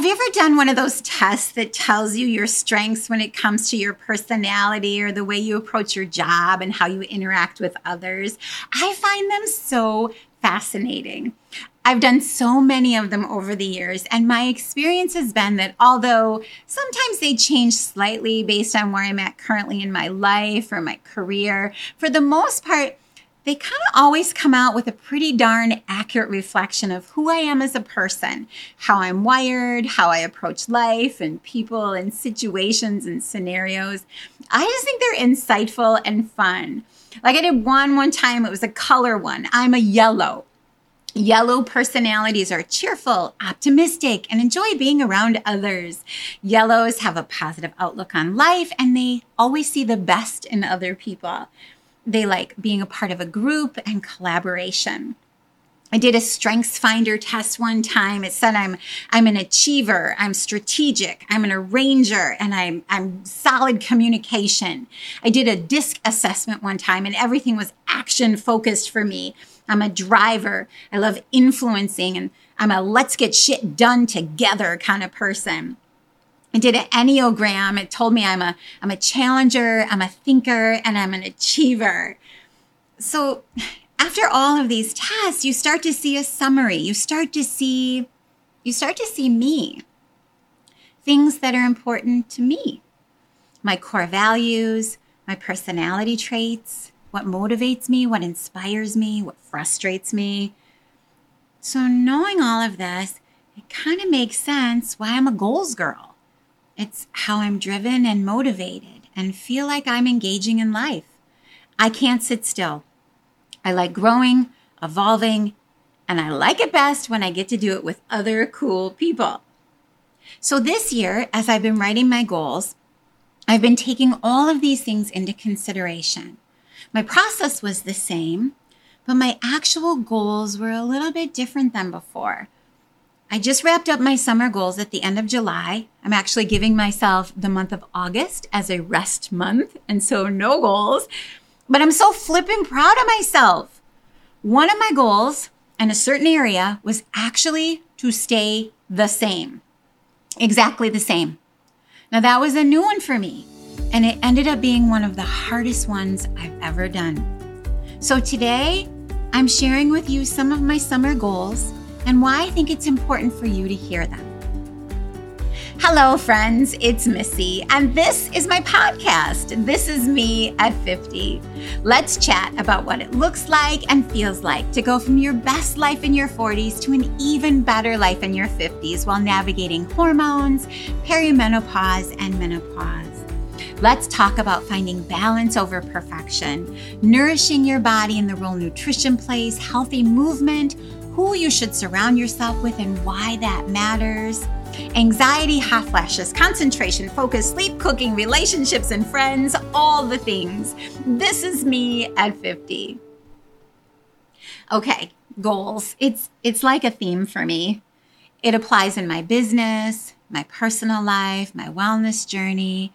Have you ever done one of those tests that tells you your strengths when it comes to your personality or the way you approach your job and how you interact with others? I find them so fascinating. I've done so many of them over the years, and my experience has been that although sometimes they change slightly based on where I'm at currently in my life or my career, for the most part, they kind of always come out with a pretty darn accurate reflection of who I am as a person, how I'm wired, how I approach life and people and situations and scenarios. I just think they're insightful and fun. Like I did one one time, it was a color one. I'm a yellow. Yellow personalities are cheerful, optimistic, and enjoy being around others. Yellows have a positive outlook on life and they always see the best in other people. They like being a part of a group and collaboration. I did a strengths finder test one time. It said I'm I'm an achiever, I'm strategic, I'm an arranger, and I'm I'm solid communication. I did a disc assessment one time and everything was action focused for me. I'm a driver. I love influencing and I'm a let's get shit done together kind of person. I did an Enneagram. It told me I'm a I'm a challenger, I'm a thinker, and I'm an achiever. So after all of these tests, you start to see a summary. You start to see you start to see me. Things that are important to me. My core values, my personality traits, what motivates me, what inspires me, what frustrates me. So knowing all of this, it kind of makes sense why I'm a goals girl. It's how I'm driven and motivated and feel like I'm engaging in life. I can't sit still. I like growing, evolving, and I like it best when I get to do it with other cool people. So this year, as I've been writing my goals, I've been taking all of these things into consideration. My process was the same, but my actual goals were a little bit different than before. I just wrapped up my summer goals at the end of July. I'm actually giving myself the month of August as a rest month, and so no goals. But I'm so flipping proud of myself. One of my goals in a certain area was actually to stay the same, exactly the same. Now, that was a new one for me, and it ended up being one of the hardest ones I've ever done. So today, I'm sharing with you some of my summer goals and why I think it's important for you to hear them. Hello, friends, it's Missy, and this is my podcast. This is me at 50. Let's chat about what it looks like and feels like to go from your best life in your 40s to an even better life in your 50s while navigating hormones, perimenopause, and menopause. Let's talk about finding balance over perfection, nourishing your body in the role nutrition plays, healthy movement who you should surround yourself with and why that matters. Anxiety, hot flashes, concentration, focus, sleep, cooking, relationships, and friends, all the things. This is me at 50. Okay, goals. It's it's like a theme for me. It applies in my business, my personal life, my wellness journey.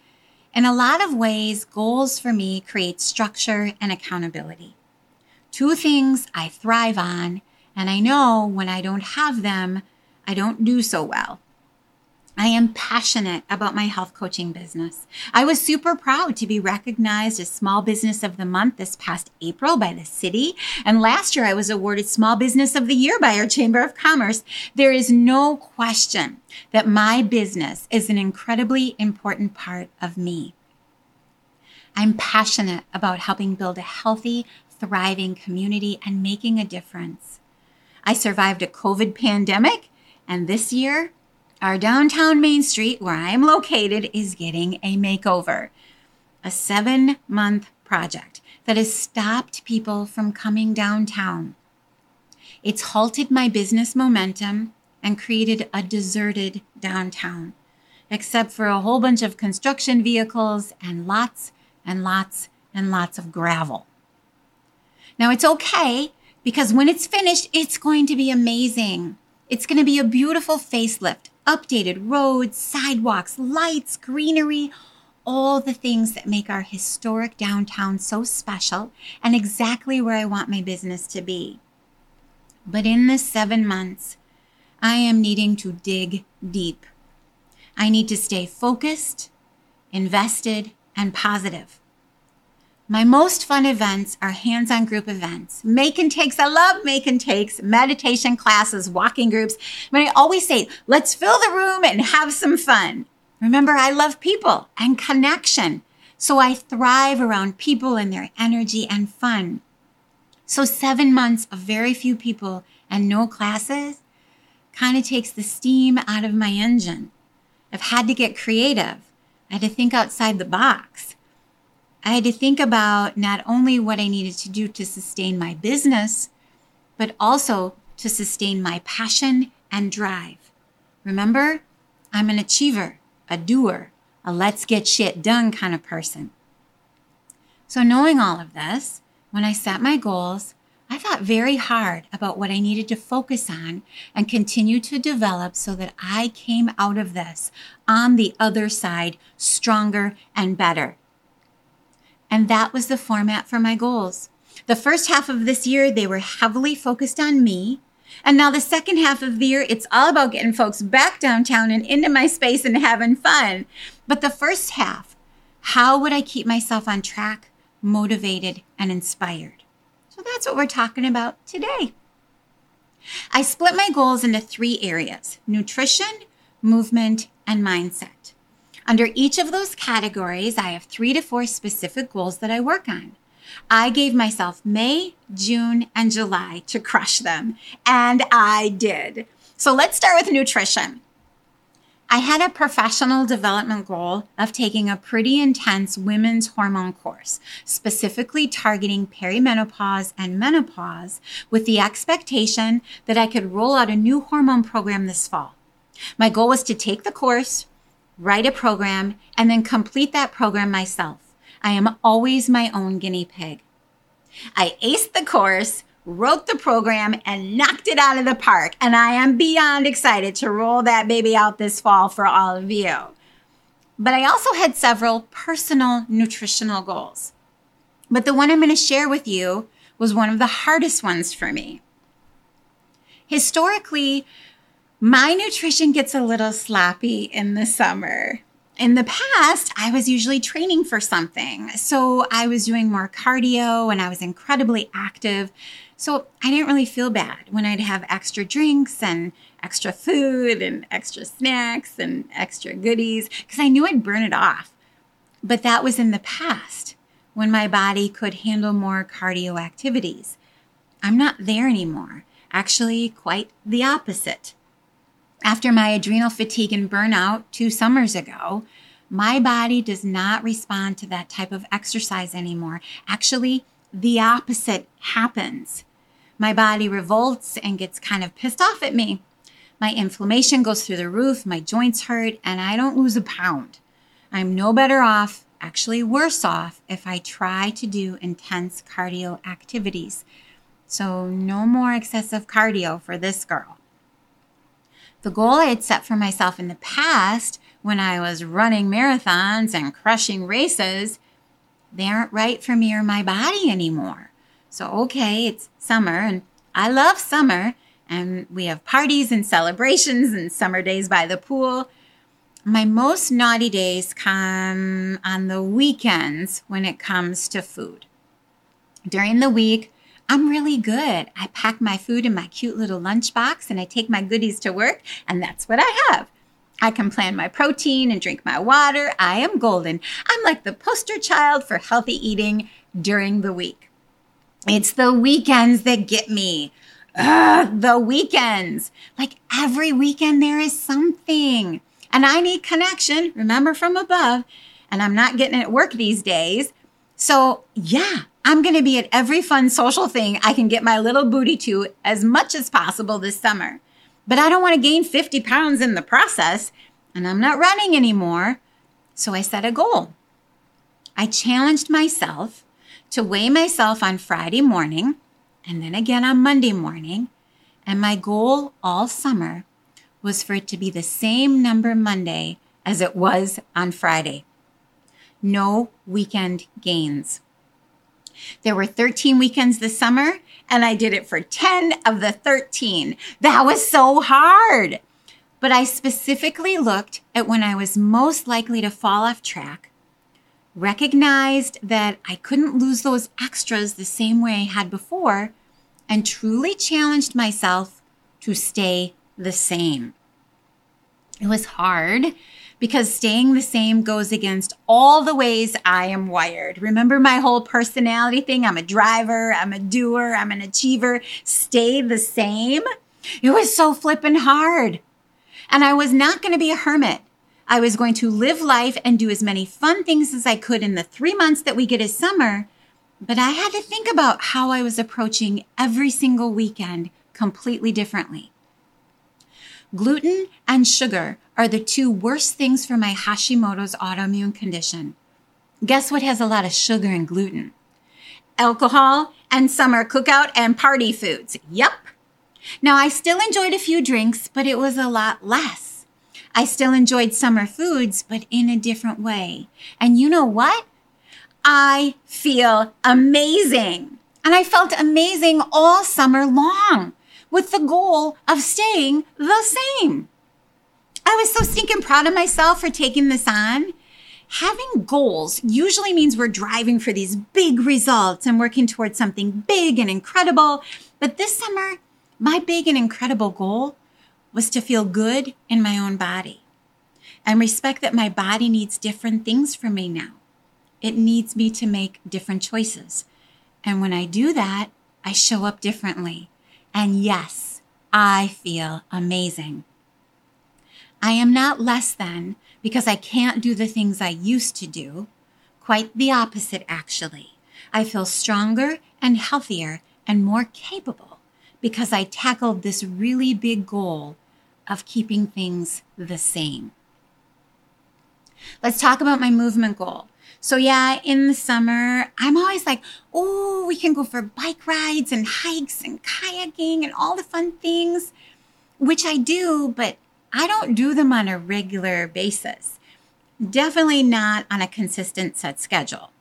In a lot of ways, goals for me create structure and accountability. Two things I thrive on and I know when I don't have them, I don't do so well. I am passionate about my health coaching business. I was super proud to be recognized as Small Business of the Month this past April by the city. And last year I was awarded Small Business of the Year by our Chamber of Commerce. There is no question that my business is an incredibly important part of me. I'm passionate about helping build a healthy, thriving community and making a difference. I survived a COVID pandemic, and this year, our downtown Main Street, where I am located, is getting a makeover. A seven month project that has stopped people from coming downtown. It's halted my business momentum and created a deserted downtown, except for a whole bunch of construction vehicles and lots and lots and lots of gravel. Now, it's okay because when it's finished, it's going to be amazing. It's going to be a beautiful facelift, updated roads, sidewalks, lights, greenery, all the things that make our historic downtown so special and exactly where I want my business to be. But in the seven months, I am needing to dig deep I need to stay focused, invested, and positive. My most fun events are hands on group events. Make and takes. I love make and takes, meditation classes, walking groups. But I always say, let's fill the room and have some fun. Remember, I love people and connection. So I thrive around people and their energy and fun. So seven months of very few people and no classes kind of takes the steam out of my engine. I've had to get creative. I had to think outside the box. I had to think about not only what I needed to do to sustain my business, but also to sustain my passion and drive. Remember, I'm an achiever, a doer, a let's get shit done kind of person. So, knowing all of this, when I set my goals, I thought very hard about what I needed to focus on and continue to develop so that I came out of this on the other side stronger and better. And that was the format for my goals. The first half of this year, they were heavily focused on me. And now the second half of the year, it's all about getting folks back downtown and into my space and having fun. But the first half, how would I keep myself on track, motivated, and inspired? So that's what we're talking about today. I split my goals into three areas nutrition, movement, and mindset. Under each of those categories, I have three to four specific goals that I work on. I gave myself May, June, and July to crush them, and I did. So let's start with nutrition. I had a professional development goal of taking a pretty intense women's hormone course, specifically targeting perimenopause and menopause, with the expectation that I could roll out a new hormone program this fall. My goal was to take the course, write a program, and then complete that program myself. I am always my own guinea pig. I aced the course, wrote the program, and knocked it out of the park. And I am beyond excited to roll that baby out this fall for all of you. But I also had several personal nutritional goals. But the one I'm going to share with you was one of the hardest ones for me. Historically, my nutrition gets a little sloppy in the summer. In the past, I was usually training for something. So I was doing more cardio and I was incredibly active. So I didn't really feel bad when I'd have extra drinks and extra food and extra snacks and extra goodies because I knew I'd burn it off. But that was in the past when my body could handle more cardio activities. I'm not there anymore. Actually, quite the opposite. After my adrenal fatigue and burnout two summers ago, my body does not respond to that type of exercise anymore. Actually, the opposite happens. My body revolts and gets kind of pissed off at me. My inflammation goes through the roof, my joints hurt, and I don't lose a pound. I'm no better off, actually worse off, if I try to do intense cardio activities. So, no more excessive cardio for this girl. The goal I had set for myself in the past when I was running marathons and crushing races, they aren't right for me or my body anymore. So, okay, it's summer and I love summer and we have parties and celebrations and summer days by the pool. My most naughty days come on the weekends when it comes to food. During the week, I'm really good. I pack my food in my cute little lunchbox and I take my goodies to work, and that's what I have. I can plan my protein and drink my water. I am golden. I'm like the poster child for healthy eating during the week. It's the weekends that get me. Ugh, the weekends. Like every weekend, there is something. And I need connection, remember from above. And I'm not getting it at work these days. So, yeah, I'm going to be at every fun social thing I can get my little booty to as much as possible this summer. But I don't want to gain 50 pounds in the process, and I'm not running anymore. So I set a goal. I challenged myself to weigh myself on Friday morning and then again on Monday morning. And my goal all summer was for it to be the same number Monday as it was on Friday. No weekend gains. There were 13 weekends this summer, and I did it for 10 of the 13. That was so hard. But I specifically looked at when I was most likely to fall off track, recognized that I couldn't lose those extras the same way I had before, and truly challenged myself to stay the same. It was hard because staying the same goes against all the ways I am wired. Remember my whole personality thing? I'm a driver, I'm a doer, I'm an achiever. Stay the same. It was so flippin' hard. And I was not going to be a hermit. I was going to live life and do as many fun things as I could in the three months that we get as summer. But I had to think about how I was approaching every single weekend completely differently. Gluten and sugar are the two worst things for my Hashimoto's autoimmune condition. Guess what has a lot of sugar and gluten? Alcohol and summer cookout and party foods. Yep. Now, I still enjoyed a few drinks, but it was a lot less. I still enjoyed summer foods, but in a different way. And you know what? I feel amazing. And I felt amazing all summer long with the goal of staying the same. I was so stinking proud of myself for taking this on. Having goals usually means we're driving for these big results and working towards something big and incredible. But this summer, my big and incredible goal was to feel good in my own body and respect that my body needs different things from me now. It needs me to make different choices. And when I do that, I show up differently. And yes, I feel amazing. I am not less than because I can't do the things I used to do. Quite the opposite, actually. I feel stronger and healthier and more capable because I tackled this really big goal of keeping things the same. Let's talk about my movement goal. So, yeah, in the summer, I'm always like, oh, we can go for bike rides and hikes and kayaking and all the fun things, which I do, but I don't do them on a regular basis. Definitely not on a consistent set schedule.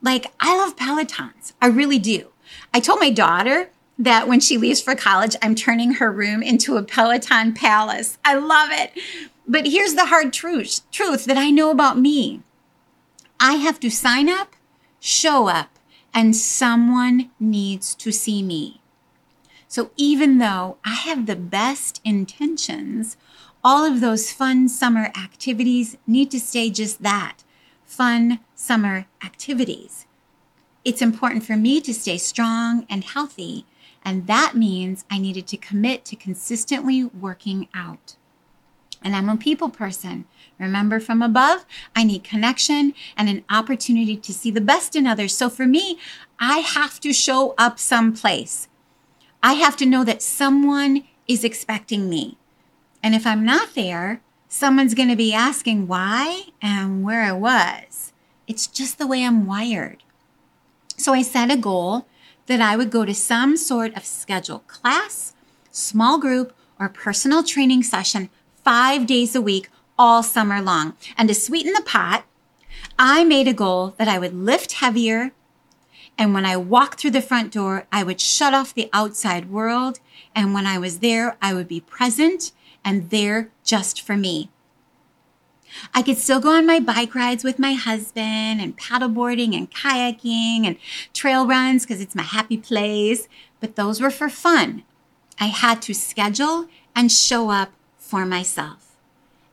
Like, I love Pelotons. I really do. I told my daughter that when she leaves for college, I'm turning her room into a Peloton palace. I love it. But here's the hard truth, truth that I know about me. I have to sign up, show up, and someone needs to see me. So even though I have the best intentions, all of those fun summer activities need to stay just that fun summer activities. It's important for me to stay strong and healthy, and that means I needed to commit to consistently working out. And I'm a people person. Remember from above, I need connection and an opportunity to see the best in others. So for me, I have to show up someplace. I have to know that someone is expecting me. And if I'm not there, someone's going to be asking why and where I was. It's just the way I'm wired. So I set a goal that I would go to some sort of scheduled class, small group, or personal training session five days a week all summer long. And to sweeten the pot, I made a goal that I would lift heavier. And when I walked through the front door, I would shut off the outside world. And when I was there, I would be present and there just for me. I could still go on my bike rides with my husband and paddleboarding and kayaking and trail runs because it's my happy place, but those were for fun. I had to schedule and show up for myself.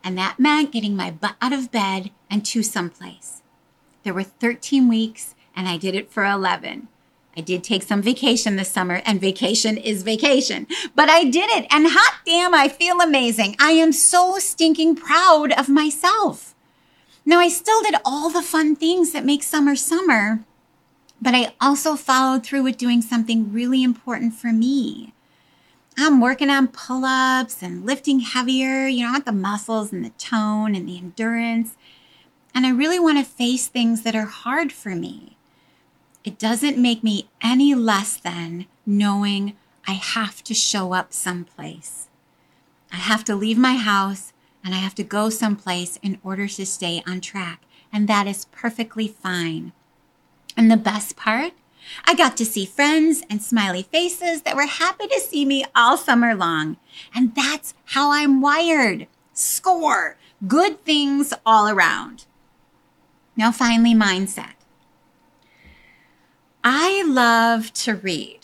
And that meant getting my butt out of bed and to someplace. There were 13 weeks and I did it for 11. I did take some vacation this summer, and vacation is vacation. But I did it, and hot damn, I feel amazing. I am so stinking proud of myself. Now, I still did all the fun things that make summer summer, but I also followed through with doing something really important for me. I'm working on pull ups and lifting heavier. You know, I want the muscles and the tone and the endurance. And I really want to face things that are hard for me. It doesn't make me any less than knowing I have to show up someplace. I have to leave my house and I have to go someplace in order to stay on track. And that is perfectly fine. And the best part, I got to see friends and smiley faces that were happy to see me all summer long. And that's how I'm wired. Score. Good things all around. Now, finally, mindset. I love to read.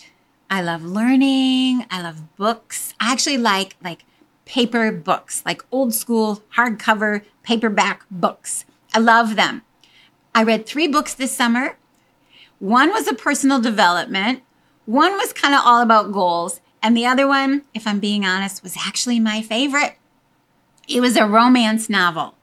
I love learning. I love books. I actually like like paper books, like old school hardcover paperback books. I love them. I read three books this summer. One was a personal development, one was kind of all about goals, and the other one, if I'm being honest, was actually my favorite. It was a romance novel.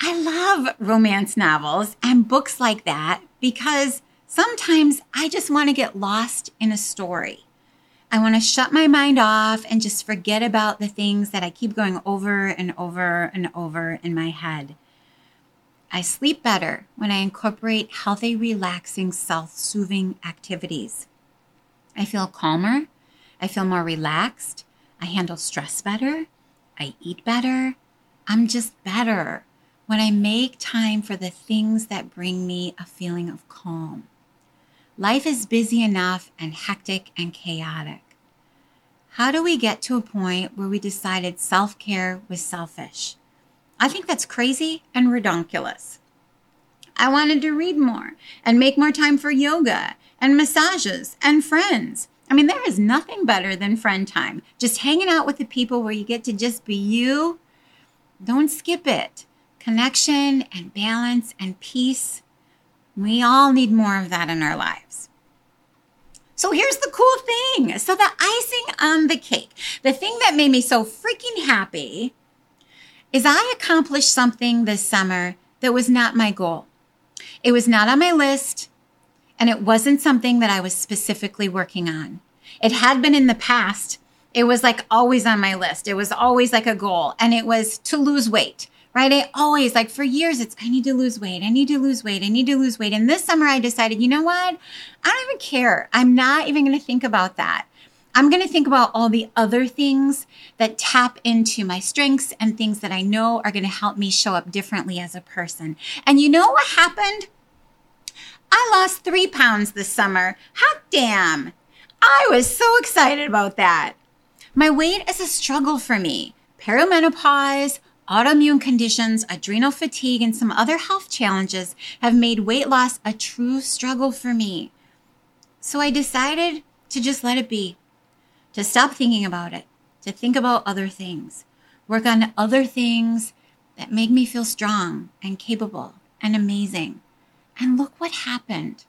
I love romance novels and books like that because sometimes I just want to get lost in a story. I want to shut my mind off and just forget about the things that I keep going over and over and over in my head. I sleep better when I incorporate healthy, relaxing, self soothing activities. I feel calmer. I feel more relaxed. I handle stress better. I eat better. I'm just better when I make time for the things that bring me a feeling of calm. Life is busy enough and hectic and chaotic. How do we get to a point where we decided self care was selfish? I think that's crazy and redonkulous. I wanted to read more and make more time for yoga and massages and friends. I mean, there is nothing better than friend time. Just hanging out with the people where you get to just be you. Don't skip it. Connection and balance and peace. We all need more of that in our lives. So here's the cool thing. So, the icing on the cake, the thing that made me so freaking happy is I accomplished something this summer that was not my goal. It was not on my list, and it wasn't something that I was specifically working on. It had been in the past. It was like always on my list. It was always like a goal, and it was to lose weight, right? I always, like for years, it's I need to lose weight. I need to lose weight. I need to lose weight. And this summer, I decided, you know what? I don't even care. I'm not even going to think about that. I'm going to think about all the other things that tap into my strengths and things that I know are going to help me show up differently as a person. And you know what happened? I lost three pounds this summer. Hot damn. I was so excited about that. My weight is a struggle for me. Perimenopause, autoimmune conditions, adrenal fatigue, and some other health challenges have made weight loss a true struggle for me. So I decided to just let it be to stop thinking about it, to think about other things, work on other things that make me feel strong and capable and amazing. And look what happened.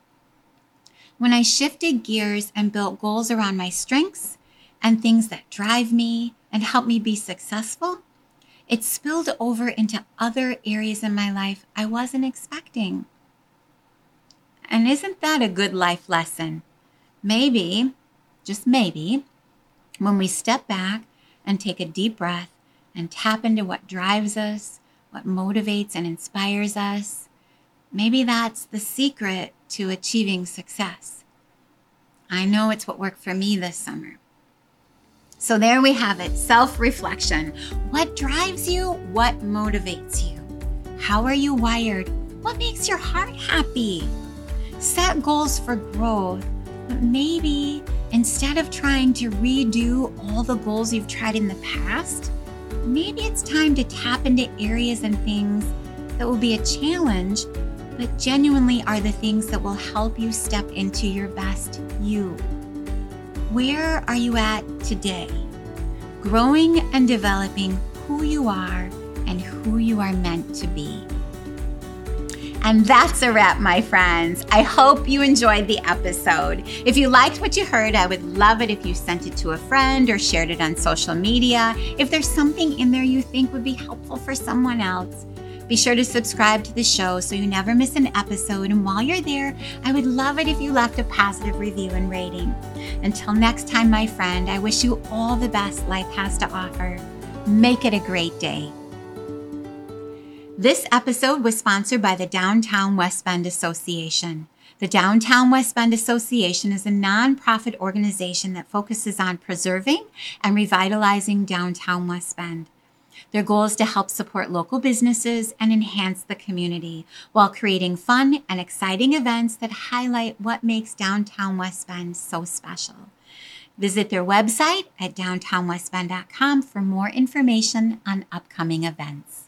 When I shifted gears and built goals around my strengths and things that drive me and help me be successful, it spilled over into other areas in my life I wasn't expecting. And isn't that a good life lesson? Maybe, just maybe, when we step back and take a deep breath and tap into what drives us, what motivates and inspires us, maybe that's the secret to achieving success. I know it's what worked for me this summer. So there we have it self reflection. What drives you? What motivates you? How are you wired? What makes your heart happy? Set goals for growth, but maybe Instead of trying to redo all the goals you've tried in the past, maybe it's time to tap into areas and things that will be a challenge, but genuinely are the things that will help you step into your best you. Where are you at today? Growing and developing who you are and who you are meant to be. And that's a wrap, my friends. I hope you enjoyed the episode. If you liked what you heard, I would love it if you sent it to a friend or shared it on social media. If there's something in there you think would be helpful for someone else, be sure to subscribe to the show so you never miss an episode. And while you're there, I would love it if you left a positive review and rating. Until next time, my friend, I wish you all the best life has to offer. Make it a great day. This episode was sponsored by the Downtown West Bend Association. The Downtown West Bend Association is a nonprofit organization that focuses on preserving and revitalizing downtown West Bend. Their goal is to help support local businesses and enhance the community while creating fun and exciting events that highlight what makes downtown West Bend so special. Visit their website at downtownwestbend.com for more information on upcoming events.